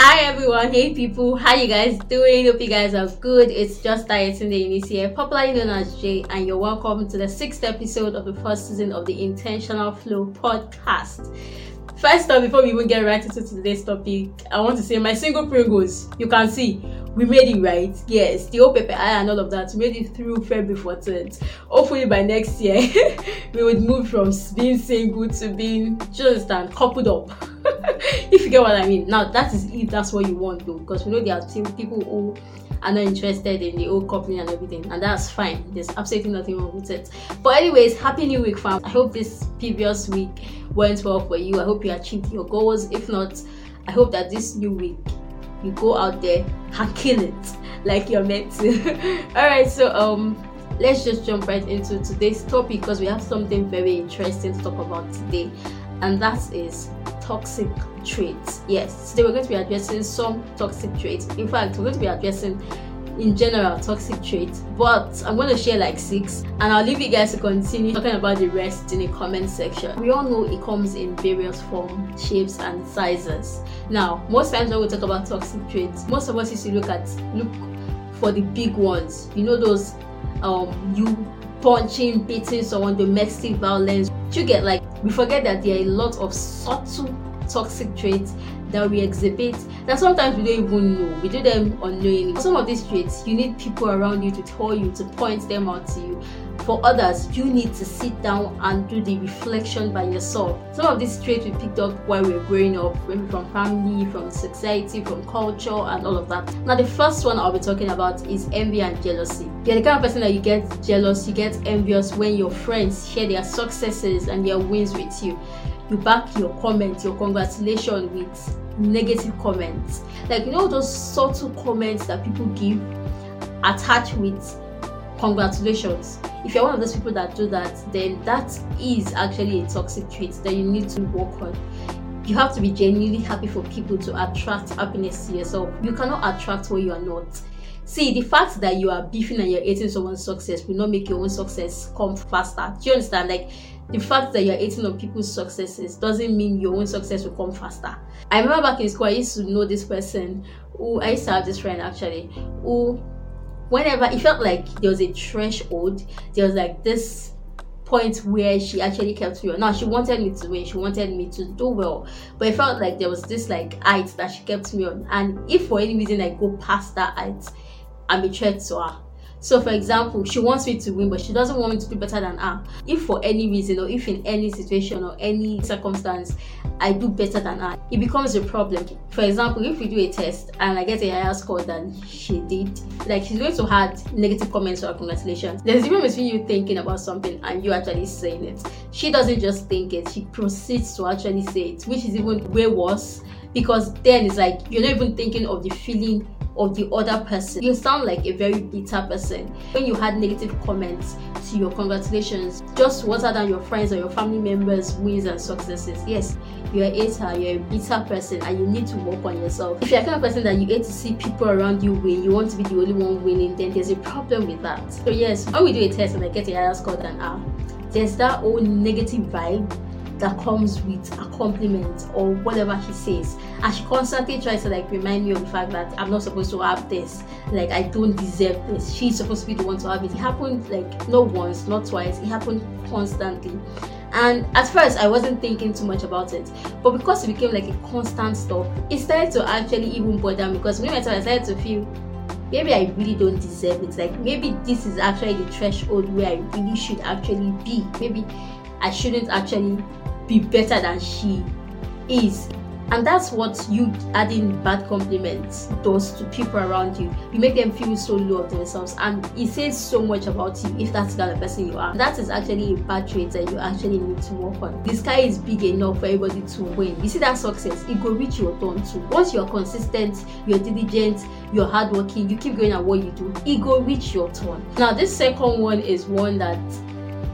Hi everyone, hey people, how you guys doing? Hope you guys are good. It's just Diatunde Eunice here, popularly known as Jay, and you're welcome to the sixth episode of the first season of the Intentional Flow podcast. First off, before we even get right into today's topic, I want to say my single Pringles, you can see we made it right. Yes, the old pepper and all of that, made it through February 14th. Hopefully by next year, we would move from being single to being, just and coupled up. if you get what I mean. Now that is if that's what you want though, because we know there are people who are not interested in the old company and everything, and that's fine. There's absolutely nothing wrong with it. But anyways, happy new week, fam. I hope this previous week went well for you. I hope you achieved your goals. If not, I hope that this new week you go out there and kill it like you're meant to. Alright, so um let's just jump right into today's topic because we have something very interesting to talk about today, and that is toxic traits. Yes, today we're going to be addressing some toxic traits. In fact, we're going to be addressing in general toxic traits, but I'm going to share like six and I'll leave you guys to continue talking about the rest in the comment section. We all know it comes in various forms, shapes, and sizes. Now, most times when we talk about toxic traits, most of us used to look at look for the big ones. You know those um you punching, beating someone, domestic violence. You get like we forget that there are a lot of subtle toxic traits that we exhibit that sometimes we don't even know. We do them unknowingly. Some of these traits, you need people around you to tell you, to point them out to you. For others, you need to sit down and do the reflection by yourself. Some of these traits we picked up while we were growing up, maybe from family, from society, from culture, and all of that. Now, the first one I'll be talking about is envy and jealousy. You're the kind of person that you get jealous, you get envious when your friends share their successes and their wins with you. You back your comments, your congratulations with negative comments. Like you know those subtle comments that people give attached with congratulations. If you're one of those people that do that, then that is actually a toxic trait that you need to work on. You have to be genuinely happy for people to attract happiness to yourself. You cannot attract what you are not. See, the fact that you are beefing and you're eating someone's success will not make your own success come faster. Do you understand? Like the fact that you're eating on people's successes doesn't mean your own success will come faster. I remember back in school, I used to know this person who I used to have this friend actually who whenever it felt like there was a threshold, there was like this point where she actually kept me on. Now she wanted me to win, she wanted me to do well, but it felt like there was this like height that she kept me on. And if for any reason I go past that height, I'm a threat to her. So, for example, she wants me to win, but she doesn't want me to do better than her. If for any reason, or if in any situation or any circumstance, I do better than her, it becomes a problem. For example, if we do a test and I get a higher score than she did, like she's going to add negative comments or congratulations. There's difference between you thinking about something and you actually saying it. She doesn't just think it, she proceeds to actually say it, which is even way worse because then it's like you're not even thinking of the feeling of the other person. You sound like a very bitter person. When you had negative comments to your congratulations, just water down your friends or your family members' wins and successes. Yes, you're a hater, you're a bitter person, and you need to work on yourself. If you're a kind of person that you hate to see people around you win, you want to be the only one winning, then there's a problem with that. So yes, when we do a test and I get a higher score than her, there's that whole negative vibe that comes with a compliment or whatever he says. And she constantly tries to like remind me of the fact that i'm not supposed to have this. Like i don't deserve this. She's supposed to be the one to have it. It happened like not once not twice. It happened constantly. And at first i wasn't thinking too much about it. But because it became like a constant stuff it started to actually even bother me. Because when I started to feel maybe I really don't deserve it. Like maybe this is actually the threshold where I really should actually be. Maybe I shouldn't actually be better than she is. And that's what you adding bad compliments does to people around you. You make them feel so low of themselves. And it says so much about you if that's the kind of person you are. That is actually a bad trait that you actually need to work on. The sky is big enough for everybody to win. You see that success? It go reach your turn too. Once you're consistent you're diligent you're hardworking you keep going at what you do it go reach your turn. Now this second one is one that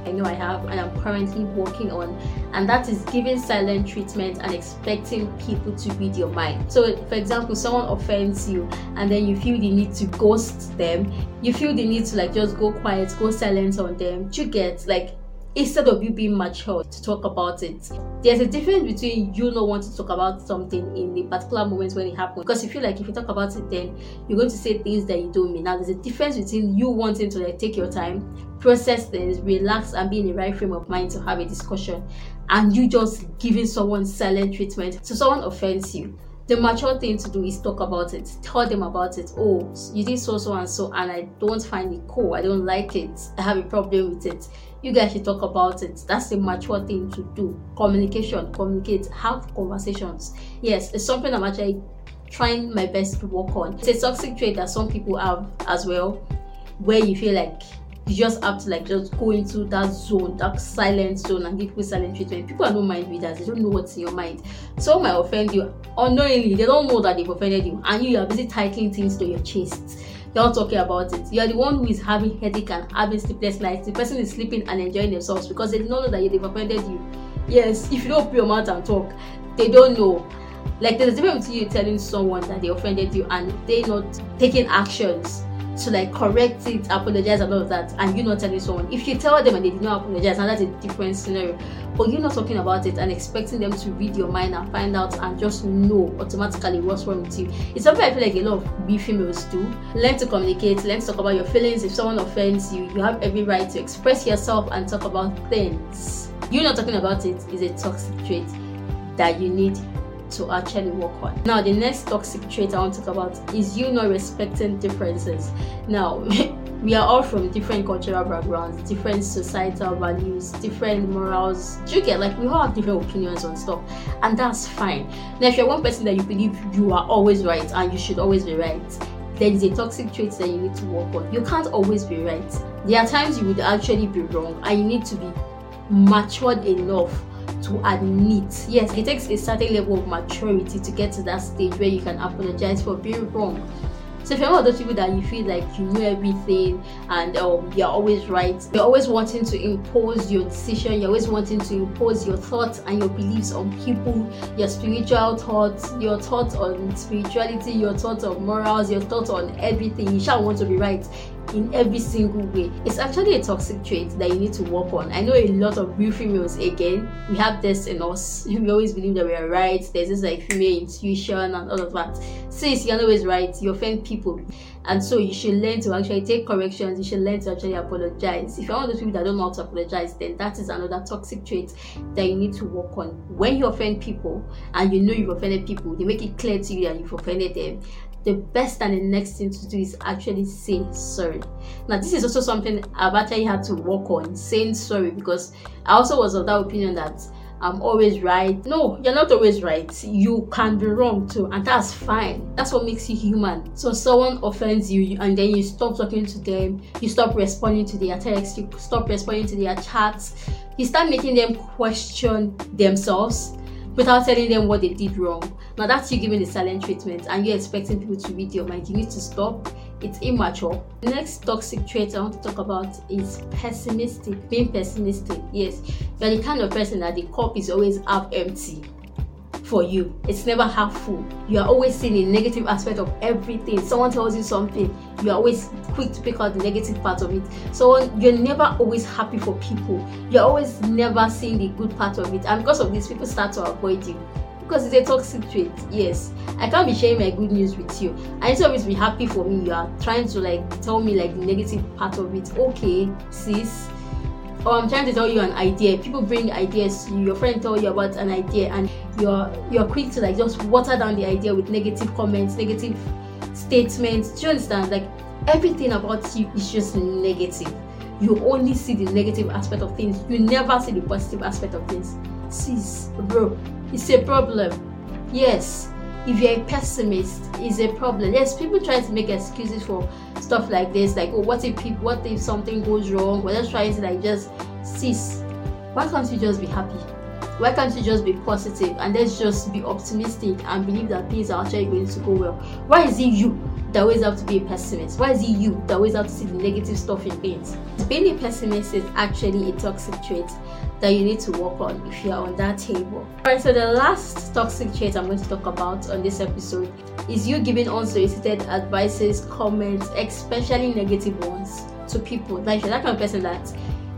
I know I have and I'm currently working on, and that is giving silent treatment and expecting people to read your mind. So, for example, someone offends you, and then you feel the need to ghost them, you feel the need to like just go quiet, go silent on them. You get like instead of you being mature to talk about it. There's a difference between you not wanting to talk about something in the particular moment when it happens. Because you feel like if you talk about it, then you're going to say things that you don't mean. Now, there's a difference between you wanting to like take your time, process things, relax, and be in the right frame of mind to have a discussion, and you just giving someone silent treatment. So someone offends you the mature thing to do is talk about it tell them about it oh you did so so and so and i don't find it cool i don't like it i have a problem with it you guys should talk about it that's the mature thing to do communication communicate have conversations yes it's something i'm actually trying my best to work on it's a toxic trait that some people have as well where you feel like you just have to like just go into that zone, that silent zone, and give people silent treatment. People are no mind readers; they don't know what's in your mind. So might offend you unknowingly. They don't know that they've offended you, and you are busy titling things to your chest. You're not talking about it. You're the one who is having headache and having sleepless nights. The person is sleeping and enjoying themselves because they don't know that they've offended you. Yes, if you don't open your mouth and talk, they don't know. Like there's a difference between you telling someone that they offended you and they not taking actions to like correct it, apologize, and all of that, and you not telling someone. If you tell them and they did not apologize, now that's a different scenario. But you're not talking about it and expecting them to read your mind and find out and just know automatically what's wrong with you. It's something I feel like a lot of we females do. Learn to communicate, learn to talk about your feelings. If someone offends you, you have every right to express yourself and talk about things. You're not talking about it is a toxic trait that you need to actually work on. Now, the next toxic trait I want to talk about is you not respecting differences. Now, we are all from different cultural backgrounds, different societal values, different morals. Do you get like we all have different opinions on stuff, and that's fine. Now, if you're one person that you believe you are always right and you should always be right, there is a toxic trait that you need to work on. You can't always be right. There are times you would actually be wrong, and you need to be matured enough to admit. Yes, it takes a certain level of maturity to get to that stage where you can apologize for being wrong. So if you're one of those people that you feel like you know everything and um, you're always right, you're always wanting to impose your decision, you're always wanting to impose your thoughts and your beliefs on people, your spiritual thoughts, your thoughts on spirituality, your thoughts on morals, your thoughts on everything. You shall want to be right in every single way. It's actually a toxic trait that you need to work on. I know a lot of real females, again, we have this in us. We always believe that we are right. There's this like female intuition and all of that. Since you're always right, you offend people. And so you should learn to actually take corrections. You should learn to actually apologize. If you're one of those people that don't know how to apologize, then that is another toxic trait that you need to work on. When you offend people and you know you've offended people, they make it clear to you that you've offended them the best and the next thing to do is actually say sorry. Now, this is also something I've actually had to work on saying sorry because I also was of that opinion that I'm always right. No, you're not always right. You can be wrong too, and that's fine. That's what makes you human. So someone offends you, and then you stop talking to them, you stop responding to their texts, you stop responding to their chats, you start making them question themselves without telling them what they did wrong. Now that's you giving the silent treatment and you're expecting people to read your mind. You need to stop. It's immature. The next toxic trait I want to talk about is pessimistic. Being pessimistic. Yes, you're the kind of person that the cup is always half empty for you. It's never half full. You are always seeing the negative aspect of everything. Someone tells you something, you're always quick to pick out the negative part of it. So you're never always happy for people. You're always never seeing the good part of it. And because of this, people start to avoid you. Because it's a toxic trait, yes. I can't be sharing my good news with you. I need to always be happy for me. You are trying to like tell me like the negative part of it. Okay, sis or I'm trying to tell you an idea. People bring ideas to you. Your friend tell you about an idea, and you're you're quick to like just water down the idea with negative comments, negative statements. Do you understand? Like everything about you is just negative. You only see the negative aspect of things. You never see the positive aspect of things. Sis, bro, it's a problem. Yes, if you're a pessimist it's a problem yes people try to make excuses for stuff like this like oh what if people what if something goes wrong we're just trying to like just cease why can't you just be happy why can't you just be positive and let's just be optimistic and believe that things are actually going to go well why is it you that always have to be a pessimist why is it you that always have to see the negative stuff in things being a pessimist is actually a toxic trait that you need to work on if you're on that table. Alright, so the last toxic trait I'm going to talk about on this episode is you giving unsolicited advices, comments, especially negative ones to people. Like you're that kind of person that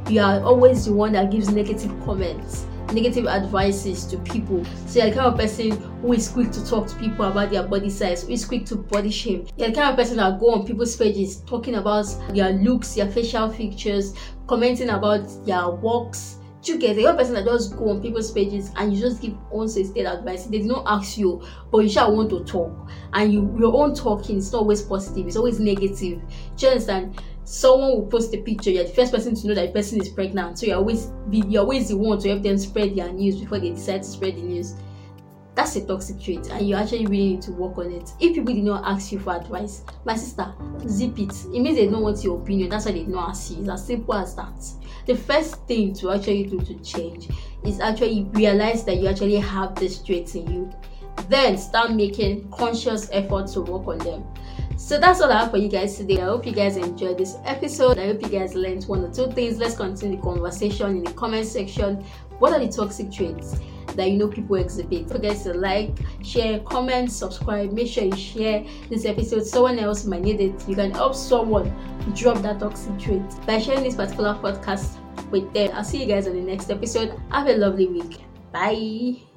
you are always the one that gives negative comments negative advices to people. So you're the kind of person who is quick to talk to people about their body size, who is quick to body shame. You're the kind of person that go on people's pages talking about their looks, their facial features, commenting about their walks. You get the person that just go on people's pages and you just give unsolicited advice. They did not ask you, but you shall want to talk. And you your own talking is not always positive, it's always negative. Do you understand? Someone will post a picture, you're the first person to know that the person is pregnant. So you're always you're always the one to help them spread their news before they decide to spread the news. That's a toxic trait, and you actually really need to work on it. If people did not ask you for advice, my sister, zip it. It means they don't want your opinion. That's why they don't ask you. It's as simple as that. The first thing to actually do to change is actually realize that you actually have this trait in you. Then start making conscious effort to work on them. So that's all I have for you guys today. I hope you guys enjoyed this episode. I hope you guys learned one or two things. Let's continue the conversation in the comment section. What are the toxic traits that you know people exhibit? Don't forget to like, share, comment, subscribe. Make sure you share this episode. Someone else might need it. You can help someone drop that toxic trait by sharing this particular podcast with them. I'll see you guys on the next episode. Have a lovely week. Bye.